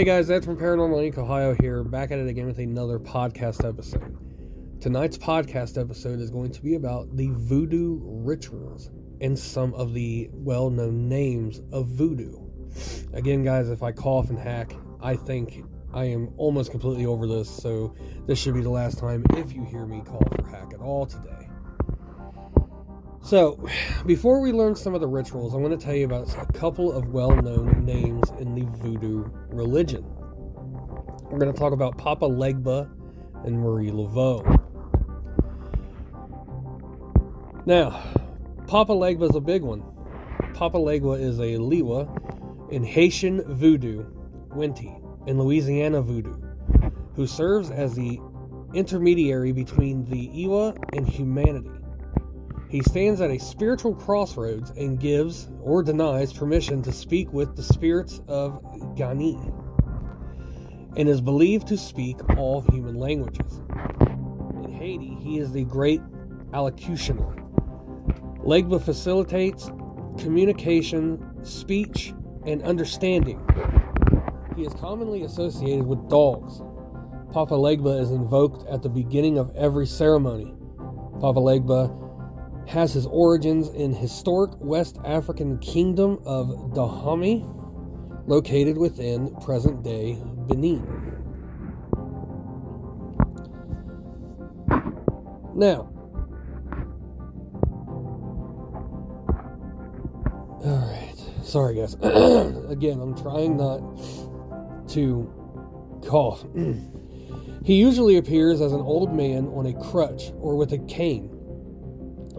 Hey guys, Ed from Paranormal Inc. Ohio here, back at it again with another podcast episode. Tonight's podcast episode is going to be about the voodoo rituals and some of the well known names of voodoo. Again, guys, if I cough and hack, I think I am almost completely over this, so this should be the last time if you hear me cough or hack at all today. So, before we learn some of the rituals, I want to tell you about a couple of well known names in the voodoo religion. We're going to talk about Papa Legba and Marie Laveau. Now, Papa Legba is a big one. Papa Legba is a Liwa in Haitian voodoo, Winti, in Louisiana voodoo, who serves as the intermediary between the Iwa and humanity. He stands at a spiritual crossroads and gives or denies permission to speak with the spirits of Guinee and is believed to speak all human languages. In Haiti, he is the great allocutioner. Legba facilitates communication, speech, and understanding. He is commonly associated with dogs. Papa Legba is invoked at the beginning of every ceremony. Papa Legba has his origins in historic West African kingdom of Dahomey, located within present day Benin. Now, all right. Sorry, guys. Again, I'm trying not to cough. he usually appears as an old man on a crutch or with a cane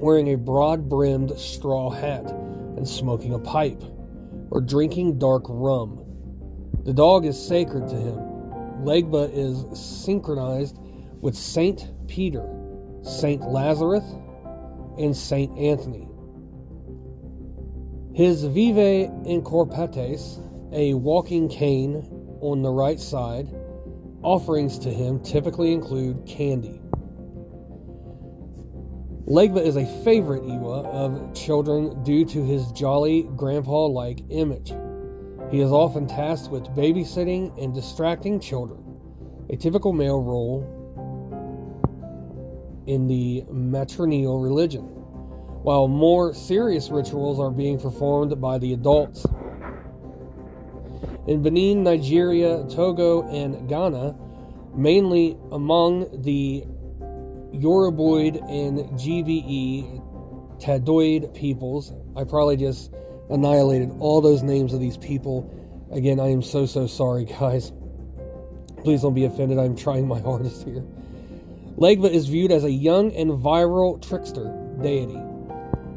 wearing a broad brimmed straw hat and smoking a pipe, or drinking dark rum. The dog is sacred to him. Legba is synchronized with Saint Peter, Saint Lazarus, and Saint Anthony. His vèvè Incorporates, a walking cane on the right side, offerings to him typically include candy. Legba is a favorite Iwa of children due to his jolly grandpa like image. He is often tasked with babysitting and distracting children, a typical male role in the matrilineal religion, while more serious rituals are being performed by the adults. In Benin, Nigeria, Togo, and Ghana, mainly among the Yoruboid and GBE, Tadoid peoples. I probably just annihilated all those names of these people. Again, I am so, so sorry, guys. Please don't be offended. I'm trying my hardest here. Legba is viewed as a young and viral trickster deity,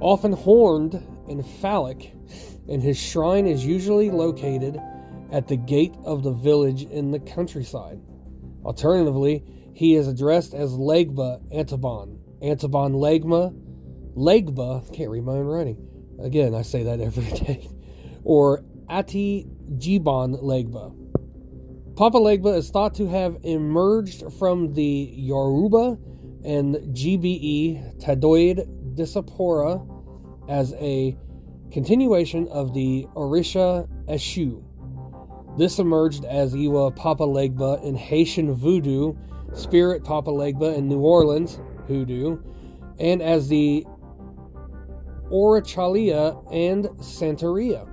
often horned and phallic, and his shrine is usually located at the gate of the village in the countryside. Alternatively, he is addressed as Legba Antaban. Antaban Legma. Legba, can't read my own writing. Again, I say that every day. Or Ati Jiban Legba. Papa Legba is thought to have emerged from the Yoruba and GBE Tadoid Disapora as a continuation of the Orisha Eshu. This emerged as Iwa Papa Legba in Haitian voodoo Spirit Papa Legba in New Orleans, Hoodoo, and as the Orachalia and Santeria.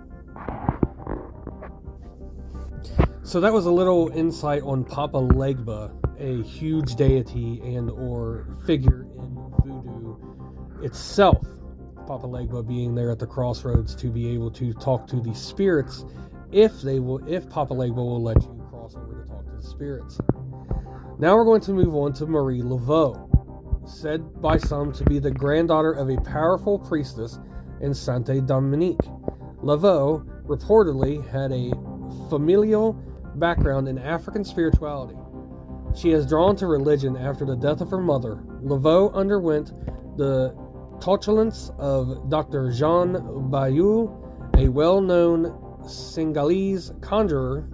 So that was a little insight on Papa Legba, a huge deity and or figure in voodoo itself. Papa Legba being there at the crossroads to be able to talk to the spirits if they will if Papa Legba will let you cross over to talk to the spirits. Now we're going to move on to Marie Laveau, said by some to be the granddaughter of a powerful priestess in Sainte Dominique. Laveau reportedly had a familial background in African spirituality. She is drawn to religion after the death of her mother. Laveau underwent the tutelance of Dr. Jean Bayou, a well known Senegalese conjurer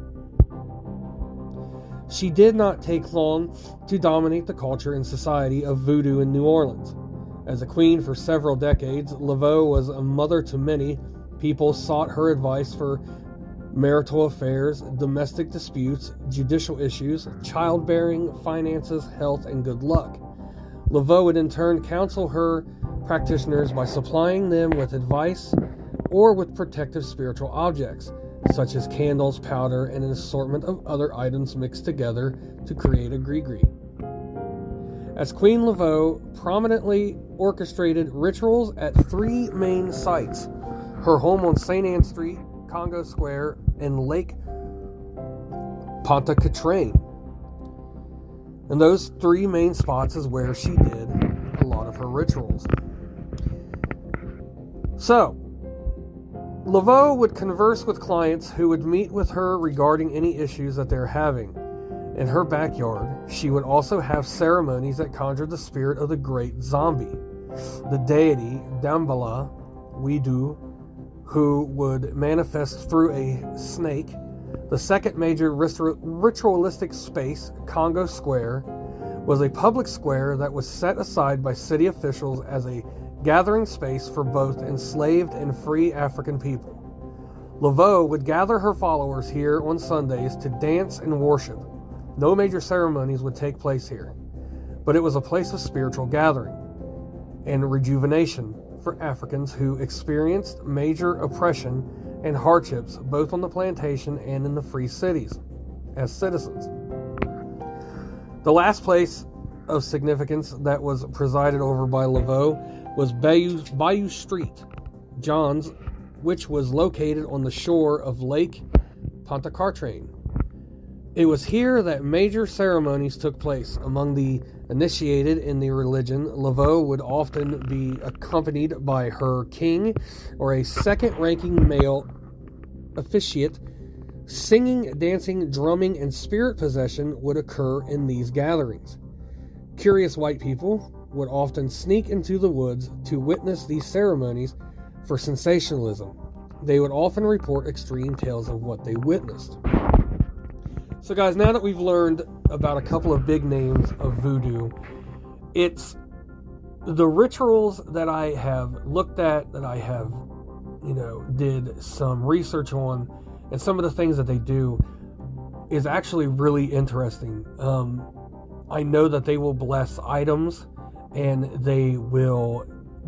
she did not take long to dominate the culture and society of voodoo in New Orleans. As a queen for several decades, Laveau was a mother to many. People sought her advice for marital affairs, domestic disputes, judicial issues, childbearing, finances, health, and good luck. Laveau would in turn counsel her practitioners by supplying them with advice or with protective spiritual objects, such as candles, powder, and an assortment of other items mixed together to create a gree As Queen Laveau prominently orchestrated rituals at three main sites her home on St. Anne Street, Congo Square, and Lake Pontchartrain. And those three main spots is where she did a lot of her rituals. So, Laveau would converse with clients who would meet with her regarding any issues that they're having. In her backyard, she would also have ceremonies that conjured the spirit of the great zombie, the deity Dambala Widu, who would manifest through a snake. The second major ritualistic space, Congo Square, was a public square that was set aside by city officials as a gathering space for both enslaved and free African people. Laveau would gather her followers here on Sundays to dance and worship. No major ceremonies would take place here, but it was a place of spiritual gathering and rejuvenation for Africans who experienced major oppression and hardships both on the plantation and in the free cities as citizens. The last place of significance that was presided over by Laveau was Bayou, Bayou Street, John's, which was located on the shore of Lake Pontchartrain. It was here that major ceremonies took place. Among the initiated in the religion, Laveau would often be accompanied by her king or a second ranking male officiate. Singing, dancing, drumming, and spirit possession would occur in these gatherings. Curious white people would often sneak into the woods to witness these ceremonies for sensationalism. They would often report extreme tales of what they witnessed. So, guys, now that we've learned about a couple of big names of voodoo, it's the rituals that I have looked at, that I have, you know, did some research on, and some of the things that they do is actually really interesting. Um, I know that they will bless items and they will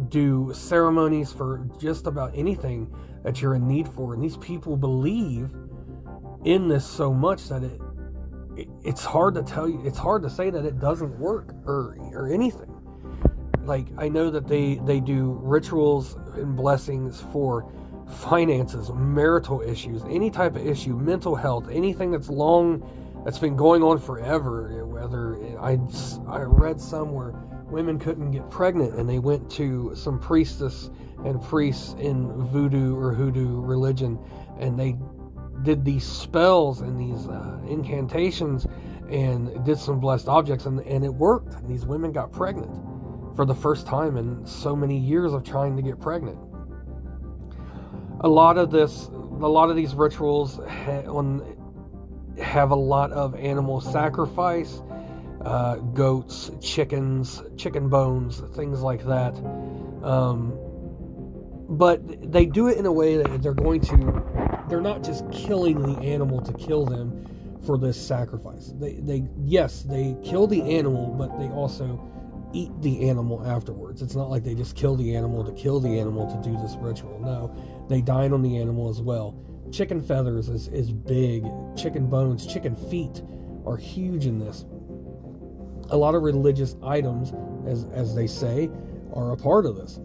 do ceremonies for just about anything that you're in need for. And these people believe in this so much that it, it it's hard to tell you, it's hard to say that it doesn't work or or anything. Like I know that they they do rituals and blessings for finances, marital issues, any type of issue, mental health, anything that's long that's been going on forever. Whether I I read somewhere women couldn't get pregnant and they went to some priestess and priests in voodoo or hoodoo religion and they did these spells and these uh, incantations and did some blessed objects and, and it worked and these women got pregnant for the first time in so many years of trying to get pregnant a lot of this a lot of these rituals on have a lot of animal sacrifice uh, goats, chickens, chicken bones, things like that. Um, but they do it in a way that they're going to, they're not just killing the animal to kill them for this sacrifice. They, they, yes, they kill the animal, but they also eat the animal afterwards. It's not like they just kill the animal to kill the animal to do this ritual. No, they dine on the animal as well. Chicken feathers is, is big. Chicken bones, chicken feet are huge in this a lot of religious items, as, as they say, are a part of this.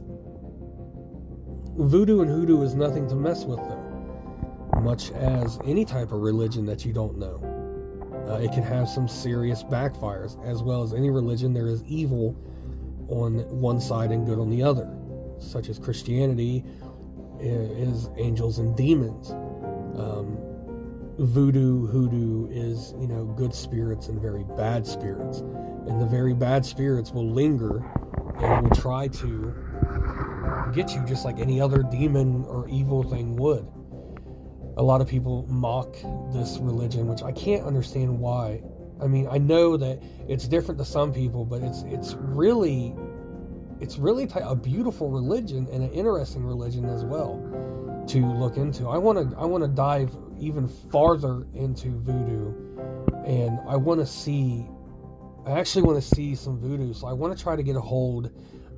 Voodoo and hoodoo is nothing to mess with, though, much as any type of religion that you don't know. Uh, it can have some serious backfires, as well as any religion, there is evil on one side and good on the other, such as Christianity is angels and demons. Um, voodoo, hoodoo is, you know, good spirits and very bad spirits and the very bad spirits will linger and will try to get you just like any other demon or evil thing would. A lot of people mock this religion, which I can't understand why. I mean, I know that it's different to some people, but it's it's really it's really a beautiful religion and an interesting religion as well to look into. I want to I want to dive even farther into voodoo, and I want to see. I actually want to see some voodoo, so I want to try to get a hold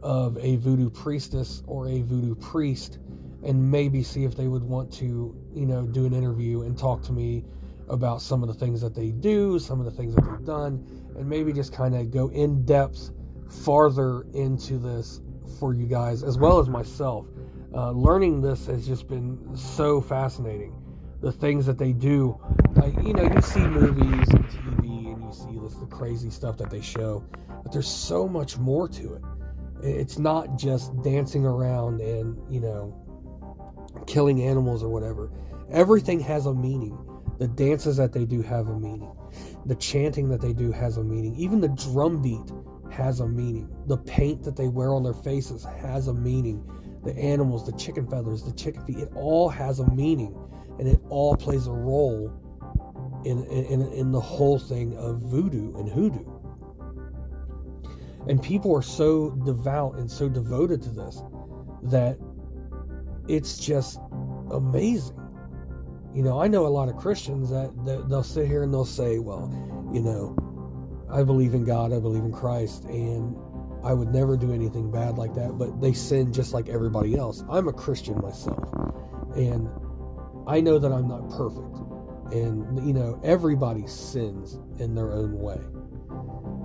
of a voodoo priestess or a voodoo priest, and maybe see if they would want to, you know, do an interview and talk to me about some of the things that they do, some of the things that they've done, and maybe just kind of go in depth farther into this for you guys as well as myself. Uh, learning this has just been so fascinating. The things that they do, you know, you see movies and TV and you see this the crazy stuff that they show, but there's so much more to it. It's not just dancing around and you know killing animals or whatever. Everything has a meaning. The dances that they do have a meaning. The chanting that they do has a meaning. Even the drum beat has a meaning. The paint that they wear on their faces has a meaning. The animals, the chicken feathers, the chicken feet, it all has a meaning. And it all plays a role in, in, in the whole thing of voodoo and hoodoo. And people are so devout and so devoted to this that it's just amazing. You know, I know a lot of Christians that, that they'll sit here and they'll say, well, you know, I believe in God, I believe in Christ, and I would never do anything bad like that, but they sin just like everybody else. I'm a Christian myself, and I know that I'm not perfect. And, you know, everybody sins in their own way.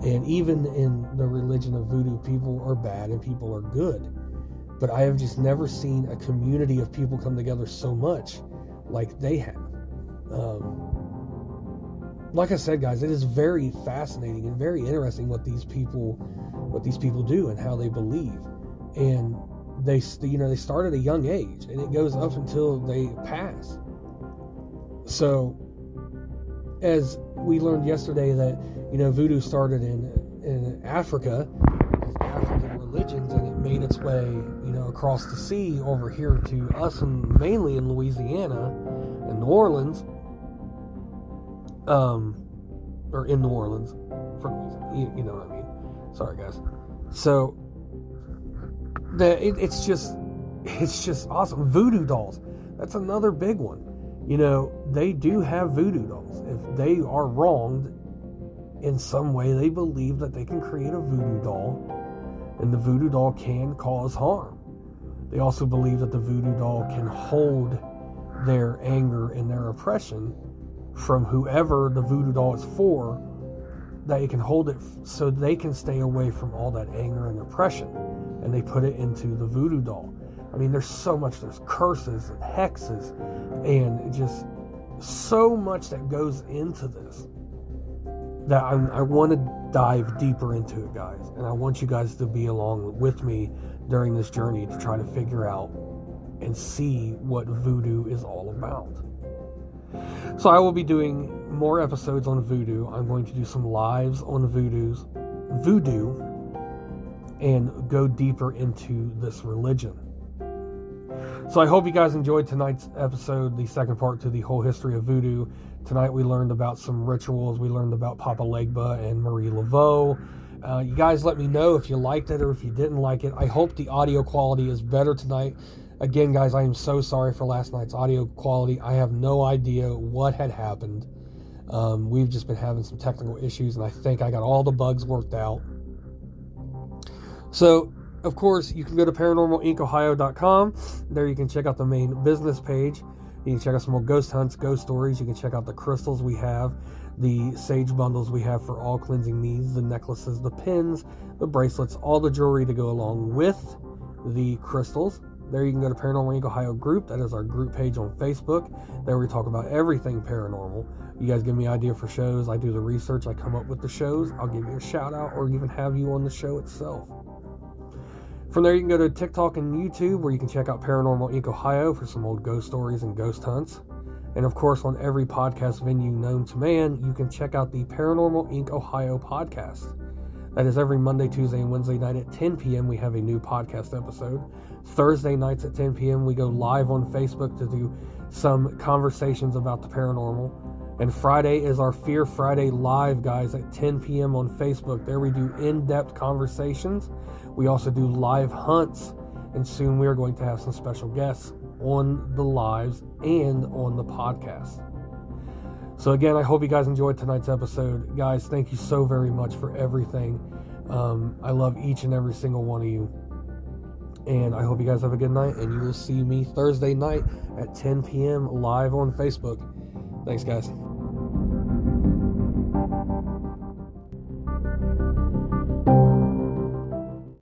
And even in the religion of voodoo, people are bad and people are good. But I have just never seen a community of people come together so much like they have. Um, like I said, guys, it is very fascinating and very interesting what these people, what these people do and how they believe, and they, you know, they start at a young age and it goes up until they pass. So, as we learned yesterday, that you know, voodoo started in in Africa, African religions, and it made its way, you know, across the sea over here to us, and mainly in Louisiana and New Orleans um, or in New Orleans, you know what I mean. Sorry, guys. So that it, it's just it's just awesome. Voodoo dolls. That's another big one. You know, they do have voodoo dolls. If they are wronged in some way, they believe that they can create a voodoo doll, and the voodoo doll can cause harm. They also believe that the voodoo doll can hold their anger and their oppression from whoever the voodoo doll is for that you can hold it so they can stay away from all that anger and oppression. And they put it into the voodoo doll. I mean there's so much there's curses and hexes and just so much that goes into this that I'm, i want to dive deeper into it guys. And i want you guys to be along with me during this journey to try to figure out and see what voodoo is all about so I will be doing more episodes on voodoo. I'm going to do some lives on voodoo's voodoo and go deeper into this religion. So I hope you guys enjoyed tonight's episode, the second part to the whole history of voodoo. Tonight we learned about some rituals. We learned about Papa Legba and Marie Laveau. Uh, you guys let me know if you liked it or if you didn't like it. I hope the audio quality is better tonight Again, guys, I am so sorry for last night's audio quality. I have no idea what had happened. Um, we've just been having some technical issues, and I think I got all the bugs worked out. So, of course, you can go to paranormalincohio.com. There you can check out the main business page. You can check out some more ghost hunts, ghost stories. You can check out the crystals we have, the sage bundles we have for all cleansing needs, the necklaces, the pins, the bracelets, all the jewelry to go along with the crystals. There you can go to Paranormal Inc. Ohio group. That is our group page on Facebook. There we talk about everything paranormal. You guys give me idea for shows. I do the research. I come up with the shows. I'll give you a shout out or even have you on the show itself. From there, you can go to TikTok and YouTube where you can check out Paranormal Inc. Ohio for some old ghost stories and ghost hunts. And of course, on every podcast venue known to man, you can check out the Paranormal Inc. Ohio podcast. That is every Monday, Tuesday, and Wednesday night at 10 p.m. We have a new podcast episode. Thursday nights at 10 p.m., we go live on Facebook to do some conversations about the paranormal. And Friday is our Fear Friday live, guys, at 10 p.m. on Facebook. There we do in depth conversations. We also do live hunts, and soon we are going to have some special guests on the lives and on the podcast. So, again, I hope you guys enjoyed tonight's episode. Guys, thank you so very much for everything. Um, I love each and every single one of you. And I hope you guys have a good night. And you will see me Thursday night at 10 p.m. live on Facebook. Thanks, guys.